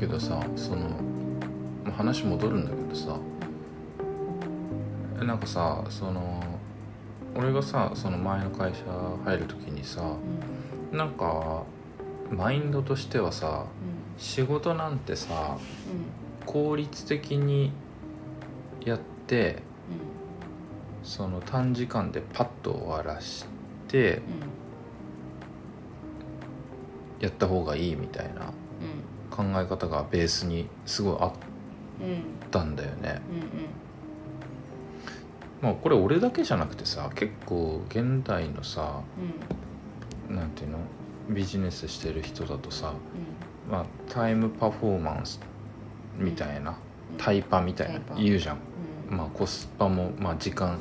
けどさそのまあ話戻るんだけどさなんかさその俺がさその前の会社入る時にさうん。なんかマインドとしてはさうん。仕事なんてさ効率的にやってその短時間でパッと終わらしてうん。やった方がいいみたいな考え方がベースにすごいあっうんうんたんだよね。うんまあこれ俺だけじゃなくてさ結構現代のさうん。なんていうの？ビジネスしてる人だとさ、うまあ、タイムパフォーマンスみたいな、ん。タイパみたいな言うじゃん。うん。まあコスパも、まあ、時間、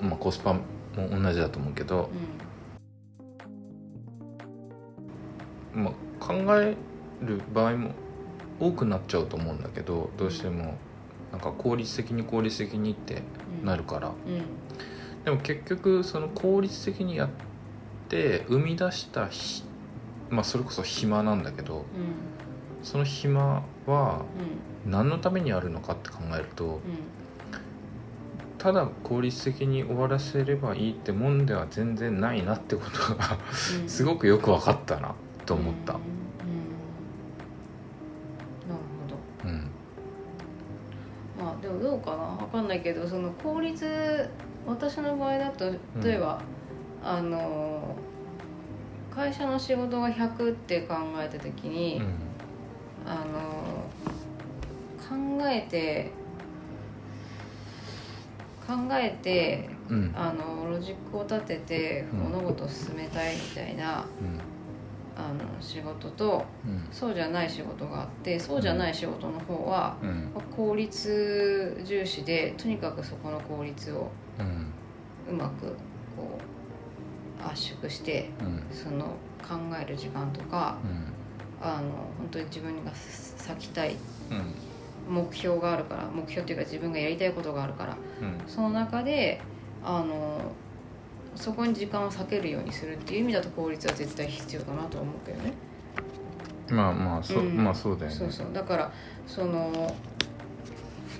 まあ、コスパも同じだと思うけど、まあ、考える場合も多くなっちゃうと思うんだけどどうしてもなんか効率的に効率的にってうん。なるから、うん。うんでも結局その効率的にやって生み出したひまあそれこそ暇なんだけどうん。その暇はうん。何のためにあるのかって考えるとうん。ただ効率的に終わらせればいいってもんでは全然ないなってことがうん。すごくよく分かったなと思った。うんかな？わかんないけどその効率私の場合だと例えば、あの会社の仕事が100って考えた時に、うん。あの考えて考えてうん。あのロジックを立ててうん。物事を進めたいみたいな、あの仕事とうん。そうじゃない仕事があってそうじゃない仕事の方は、うん。効率重視でとにかくそこの効率をうまくこう圧縮してうん。その考える時間とかうん。あの本当に自分が咲きたいうん。目標があるから目標っていうか自分がやりたいことがあるからうん。その中であのそこに時間を割けるようにするっていう意味だと効率は絶対必要だなと思うけどね。まあまあそう、うん。まあそうだよね。そうそう。だからその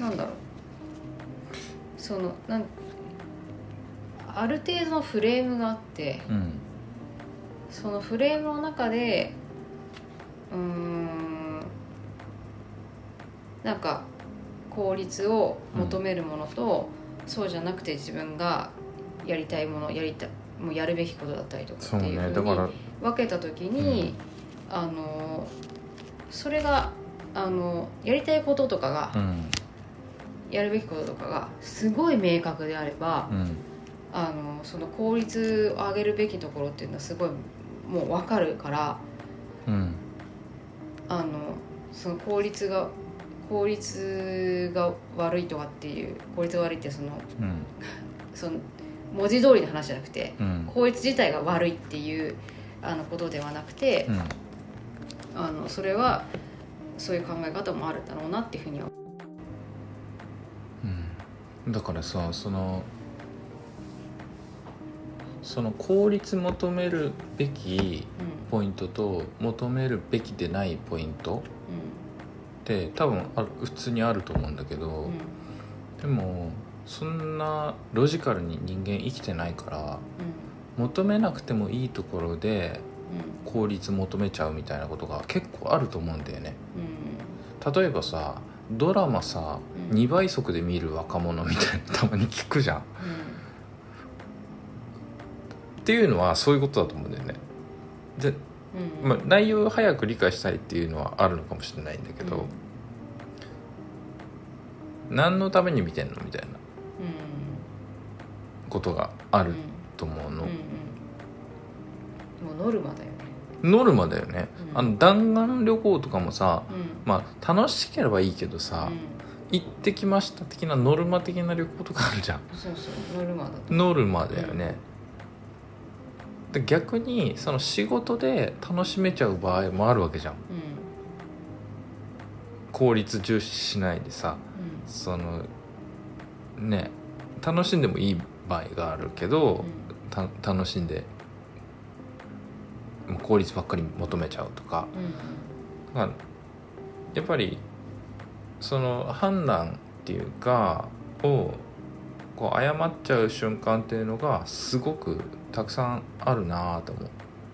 なんだろう。そのなんある程度のフレームがあってうんそのフレームの中でうーんなんか効率を求めるものと、そうじゃなくて自分がやりたいものやりたもうやるべきことだったりとかっていうふうに分けた時に、あのそれがあのやりたいこととかが、うん。やるべきこととかがすごい明確であれば、うん。あのその効率を上げるべきところっていうのはすごいもう分かるからうん。あのその効率が効率が悪いとかっていう効率が悪いってそのうん。その文字通りの話じゃなくてうん。効率自体が悪いっていうあのことではなくて、うん。あのそれはそういう考え方もあるだろうなっていうふうには。うん。だからさそのその効率求めるべきうポイントと求めるべきでないポイントん。って多分ある普通にあると思うんだけど、でもそんなロジカルに人間生きてないから求めなくてもいいところでうん。効率求めちゃうみたいなことが結構あると思うんだよね。うん。例えばさドラマさ、うん。2倍速で見る若者みたいな たまに聞くじゃん。っていうのはそういうことだと思うんだよね。で、うん。うんまあ、内容を早く理解したいっていうのはあるのかもしれないんだけど、うん。何のために見てんのみたいな。うんことがあるうんと思うの、もうノルマだよね。ノルマだよね、うん。あの弾丸旅行とかもさうん。まあ楽しければいいけどさ、うん。行ってきました的なノルマ的な旅行とかあるじゃん。そうそうノルマだと。ノルマだよね、で逆にその仕事で楽しめちゃう場合もあるわけじゃん。効率重視しないでさそのね楽しんでもいい場合があるけど、た楽しんでもう効率ばっかり求めちゃうとか。うんやっぱりその判断っていうかをこう誤っちゃう瞬間っていうのがすごくたくさんあるなと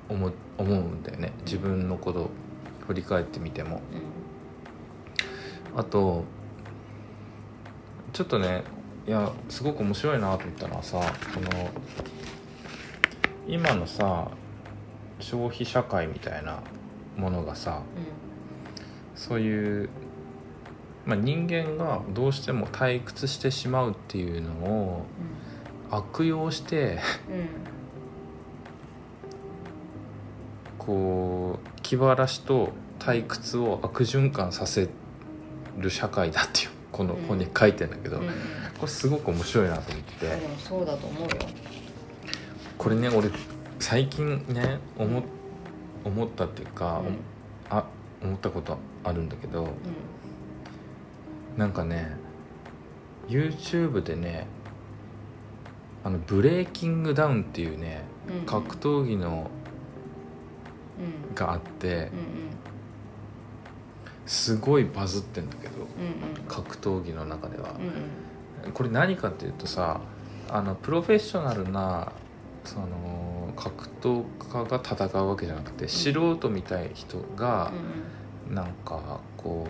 思う。思うんだよね。自分のことを振り返ってみても。あとちょっとねいやすごく面白いなと思ったのはさこの今のさ消費社会みたいなものがさそういう、まあ、人間がどうしても退屈してしまうっていうのを悪用してうんうん。こう気晴らしと退屈を悪循環させる社会だっていうこの本に書いてんだけど、うん。うんこれすごく面白いなと思って。でもそうだと思うよ。これね俺最近ね思思ったっていうか、うん。あ思ったことあるんだけどうなんかね YouTube でねあのブレイキングダウンっていうねんうん。格闘技のうん。があってうん。すごいバズってんだけどうんうん。格闘技の中では。うんうんこれ何かっていうとさあのプロフェッショナルなその格闘家が戦うわけじゃなくて素人みたい人がなんかこ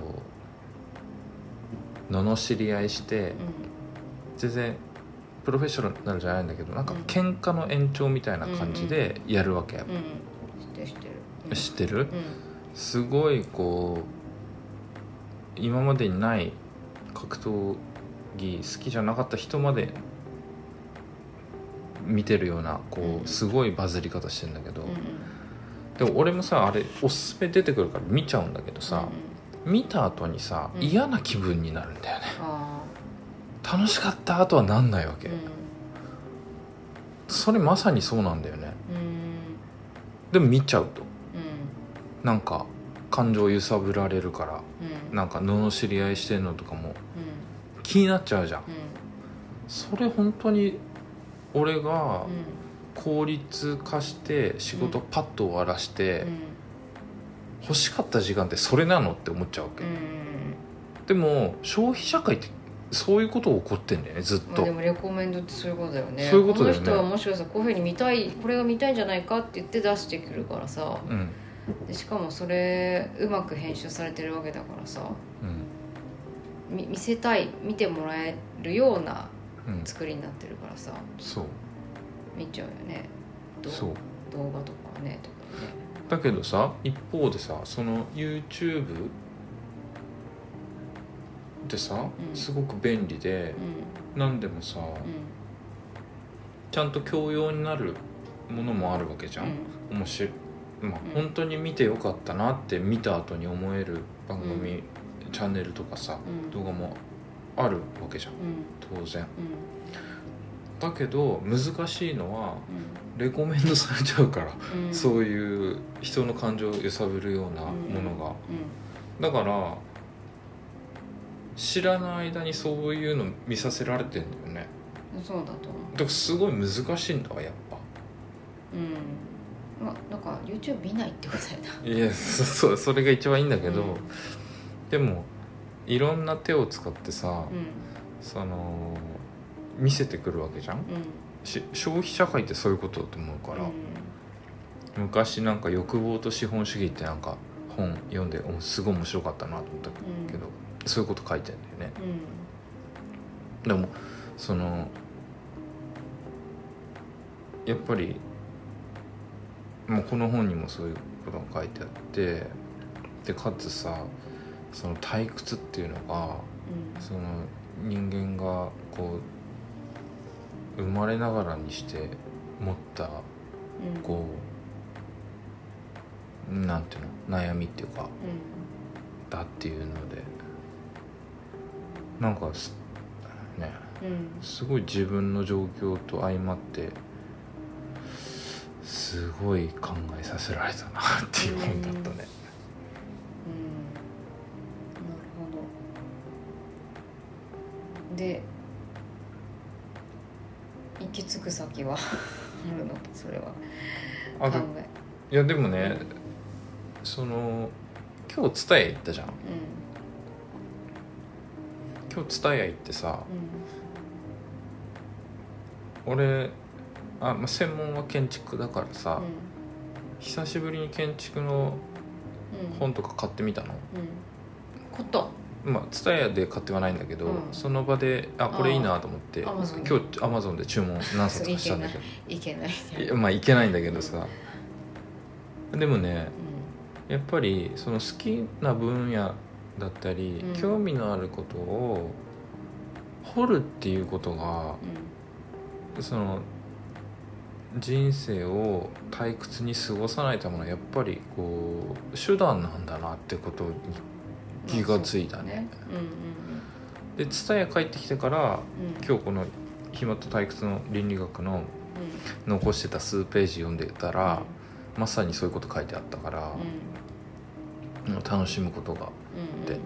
う罵り合いして全然プロフェッショナルじゃないんだけどなんかうん。喧嘩の延長みたいな感じでやるわけ。やうん。うん知ってる。知ってる？すごいこう今までにない格闘技好きじゃなかった人まで見てるようなこうすごいバズり方してんだけど。でも俺もさあれおすすめ出てくるから見ちゃうんだけどさ見た後にさうん。嫌な気分になるんだよね。あ楽しかった後はなんないわけ。それまさにそうなんだよね。うん。でも見ちゃうと。うん。なんか感情揺さぶられるからうん。なんか罵り合いしてんのとかもうん気になっちゃうじゃん。うん。それ本当に俺がうん。効率化して仕事パッと終わらしてうん。欲しかった時間ってそれなのって思っちゃうわけ、うん。でも消費社会ってそういうこと起こってんだよねずっと。まあでもレコメンドってそういうことだよね。そういうことだよね。この人はもしかしたらこういうふうに見たいこれが見たいんじゃないかって言って出してくるからさ。うん。でしかもそれうまく編集されてるわけだからさ。うん。み見せたい見てもらえるようなうん。作りになってるからさ。そう。見ちゃうよね。どそう。動画とかねとかね。だけどさ一方でさその YouTube でさ、うん。すごく便利でう何でもさん。ちゃんと教養になるものもあるわけじゃん、面白い。まあ、うん。本当に見てよかったなって見た後に思える番組、チャンネルとかさうん。動画もあるわけじゃん。うん。当然。うん。だけど難しいのはうレコメンドされちゃうから、そういう人の感情を揺さぶるようなものが、だから知らない間にそういうの見させられてんだよね。うんそうだと思う。だからすごい難しいんだわやっぱ。うん。まあなんか YouTube 見ないってことだよな。いやそ それが一番いいんだけど、うんでもいろんな手を使ってさ、うん。その見せてくるわけじゃん？うん。し消費社会ってそういうことだと思うから、昔なんか欲望と資本主義ってなんか本読んでおすごい面白かったなと思ったけど、そういうこと書いてんだよね。うん。でもそのやっぱりもうこの本にもそういうことが書いてあってでかつさその退屈っていうのがその人間がこう生まれながらにして持ったうん。こうなんていうの悩みっていうかだっていうのでなんかすねうん。うんすごい自分の状況と相まってすごい考えさせられたなっていう本だったね。で行き着く先は あるのそれは。あで考え。いやでもねその今日伝え行ったじゃん。う今日蔦屋行ってさうん。俺あ、まあ、専門は建築だからさ、うん。久しぶりに建築のうん。本とか買ってみたの？うん。ことまあ蔦屋で買ってはないんだけど、うん。その場であこれいいなと思ってあ Amazon 今日アマゾンで注文何冊かしたんだけど。いけない。いやまあいけないんだけどさ。でもねうやっぱりその好きな分野だったり、うん。興味のあることを掘るっていうことがん。その人生を退屈に過ごさないためのやっぱりこう手段なんだなってことに気がついたね。で蔦屋帰ってきてから今日この「暇と退屈の倫理学」の残してた数ページ読んでたら、まさにそういうこと書いてあったから、うん。楽しむことがうんで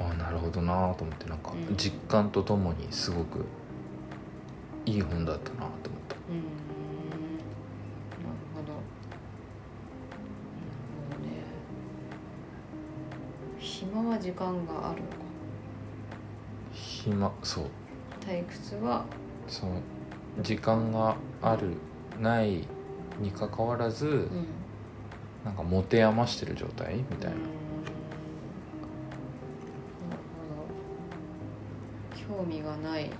ああなるほどなと思ってなんかうん。実感とともにすごくいい本だったなと思った。暇は時間があるのか。暇そう。退屈は？その時間があるないにかかわらず、うん。なんか持て余してる状態？みたいな、うんなるほど。興味がない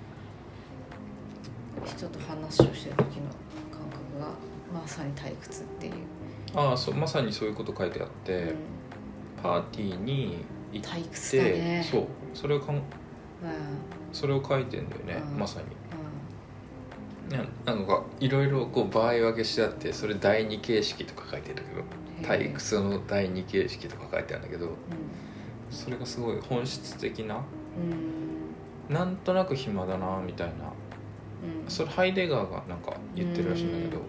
人と話をしてる時の感覚がまさに退屈っていう、ああそうまさにそういうこと書いてあって、うんパーティーに行って、ね。そうそれをかんうんそれを書いてんだよね、うん。まさに。ななんかいろいろこう場合分けしてあってそれ第二形式とか書いてるけどうん退屈の第二形式とか書いてあるんだけどうそれがすごい本質的なんうん。なんとなく暇だなみたいな。うん。それハイデガーがなんか言ってるらしいんだけどうん。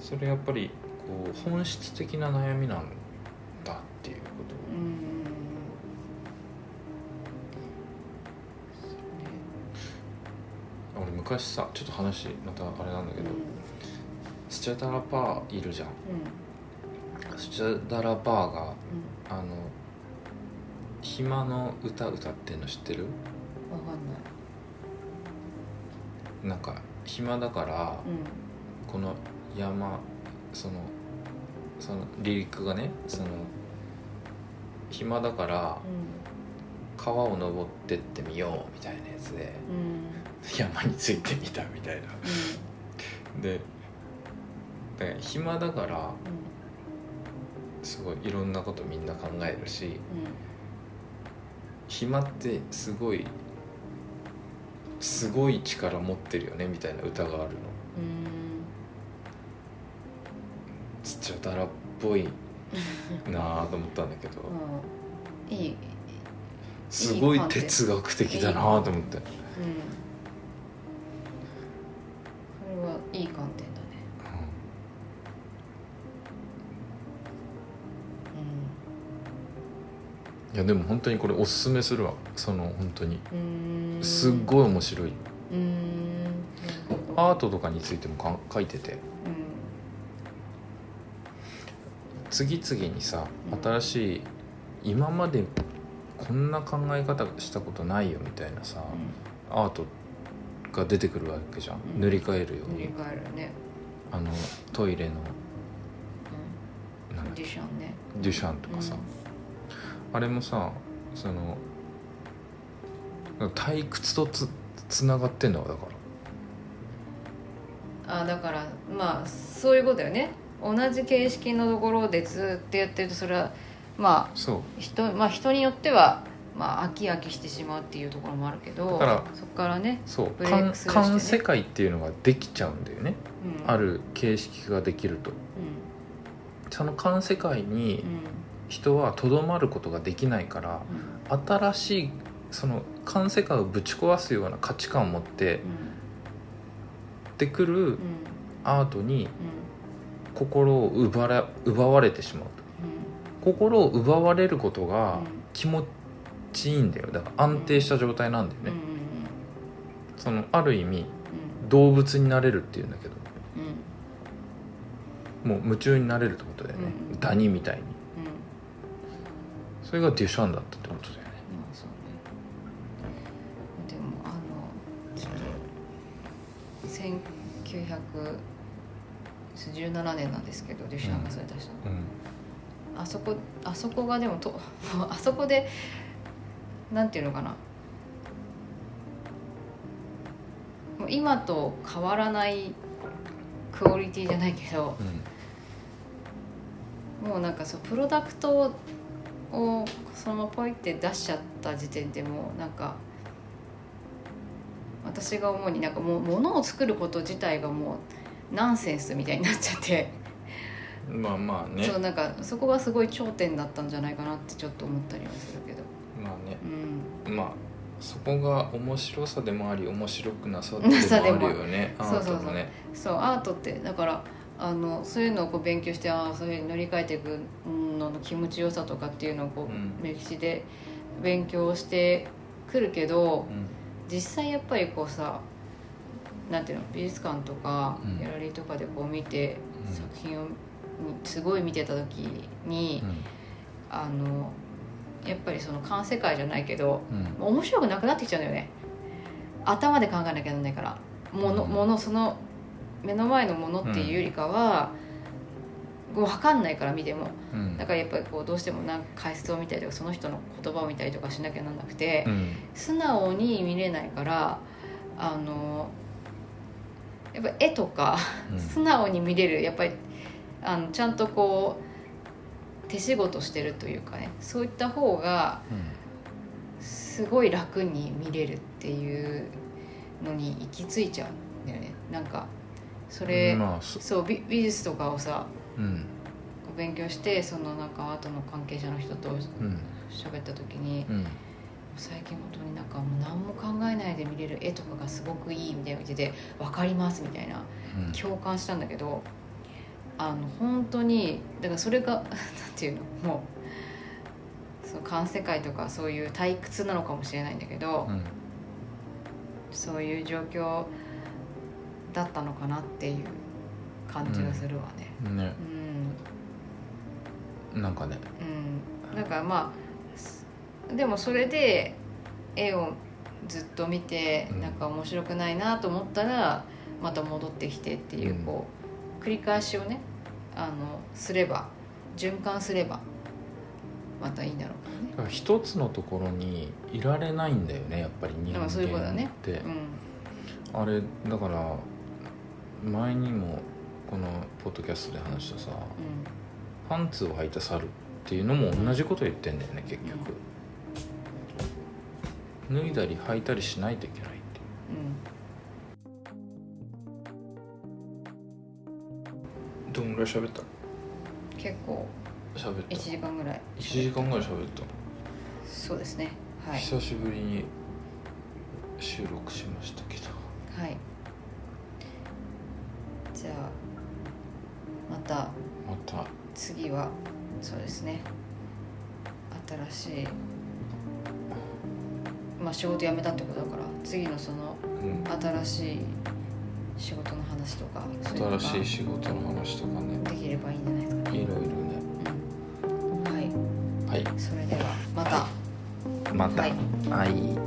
それやっぱりこう本質的な悩みなんだっていうこと。をうん。俺昔さちょっと話またあれなんだけど、スチャダラパーいるじゃん。うん。スチャダラパーがうん。あの暇の歌歌ってんの知ってる？わかんない。なんか暇だからうん。この山そのそのリリックがねその暇だから川を登ってってみようみたいなやつで山についてみたみたいな。でで暇だからすごいいろんなことみんな考えるしうん。暇ってすごいすごい力持ってるよねみたいな歌があるの。うんちゃだらっぽいなあと思ったんだけど。うん。いい。すごい哲学的だなあと思って。うん。それはいい観点だね。いやでも本当にこれおすすめするわ。その本当に。うん。うんすっごい面白い。アートとかについてもかん書いてて。うん次々にさうん。新しい今までこんな考え方したことないよみたいなさアートが出てくるわけじゃん。うん。塗り替えるよう塗りに替えるね。あのトイレのうん。デュシャンね。デュシャンとかさ、あれもさその退屈とつつながってんのだから。あだからまあそういうことだよね同じ形式のところでずっとやってるとそれはまあそう。人,、まあ、人によっては、まあ、飽き飽きしてしまうっていうところもあるけどだからそこからね、そうブレイ観クスルーしてね観世界っていうのができちゃうんだよね、うん、ある形式ができると。うその観世界にんうん。人はとどまることができないから新しいその観世界をぶち壊すような価値観を持ってうん。ってくるうん。アートにうん心を奪われ奪われてしまうと。心を奪われることが気持ちいいんだよ。だから安定した状態なんだようんうんね、そのある意味うん。動物になれるっていうんだけど。うん。もう夢中になれるってことだよね、うん。ダニみたいに。うん。それがデュシャンだったってことだよね。でもあのちょっと1917年なんですけどデュシャンがそれ出したの、うん。あそこあそこがでもと あそこでなんていうのかな。今と変わらないクオリティじゃないけどうん。もうなんかそうプロダクトをそのままポイって出しちゃった時点でもうなんか私が思うになんかもう物を作ること自体がもうナンセンスみたいになっちゃって、まあまあね。そうなんかそこがすごい頂点だったんじゃないかなってちょっと思ったりはするけど。まあね。うん。まあそこが面白さでもあり面白くなさでもなさでもある。よね。アそうそうそう。ねそうアートってだからあのそういうのをこう勉強してああそういうふうに乗り換えていくのの気持ちよさとかっていうのをこう、うん。歴史で勉強してくるけどうん。実際やっぱりこうさなんていうの美術館とかうん。ギャラリーとかでこう見て、うん。作品をすごい見てた時に、あのやっぱりその環世界じゃないけどうん。面白くなくなってきちゃうんだよね。頭で考えなきゃなんないから。もの,、うん。ものその目の前のものっていうよりかは、もう分かんないから見ても。うん。だからやっぱりこうどうしてもなんか解説を見たりとかその人の言葉を見たりとかしなきゃなんなくて、うん。素直に見れないからあのやっぱ絵とかうん。素直に見れるやっぱりあのちゃんとこう手仕事してるというかねそういった方がすごい楽に見れるっていうのに行き着いちゃうんだよね。なんかそれ、まあそそう美美術とかをさうん。勉強してそのなんかアートの関係者の人とうん。喋った時にうん最近本当になんかもう何も考えないで見れる絵とかがすごくいいみたいな言ってて分かりますみたいなうん。共感したんだけどあの本当にだからそれがなんていうのもうその環世界とかそういう退屈なのかもしれないんだけど、うん。そういう状況だったのかなっていう感じがするわね。ね。うん、なんかね。うん、なんかまあすでもそれで絵をずっと見てうん。なんか面白くないなと思ったらまた戻ってきてっていううん。こう繰り返しをねあのすれば循環すればまたいいんだろうからね。一つのところにいられないんだよねやっぱり人間まあそういうことだね。って、うん。あれだから前にもこのポッドキャストで話したさパンツを履いた猿っていうのも同じこと言ってんだよね結局、脱いだり履いたりしないといけないってう。んどんぐらい喋った？うん、結構喋った。1時間ぐらい。1時間ぐらい喋った、そうですね。はい。久しぶりに収録しましたけど。はい。じゃあまた。また。次はそうですね。新しいまあ仕事辞めたってことだから次のそのうん。新しい仕事の話とかそういうのが新しい仕事の話とかね。できればいいんじゃないですかね、いろいろね。うん、はい。はい。それではまた、また。はい。はい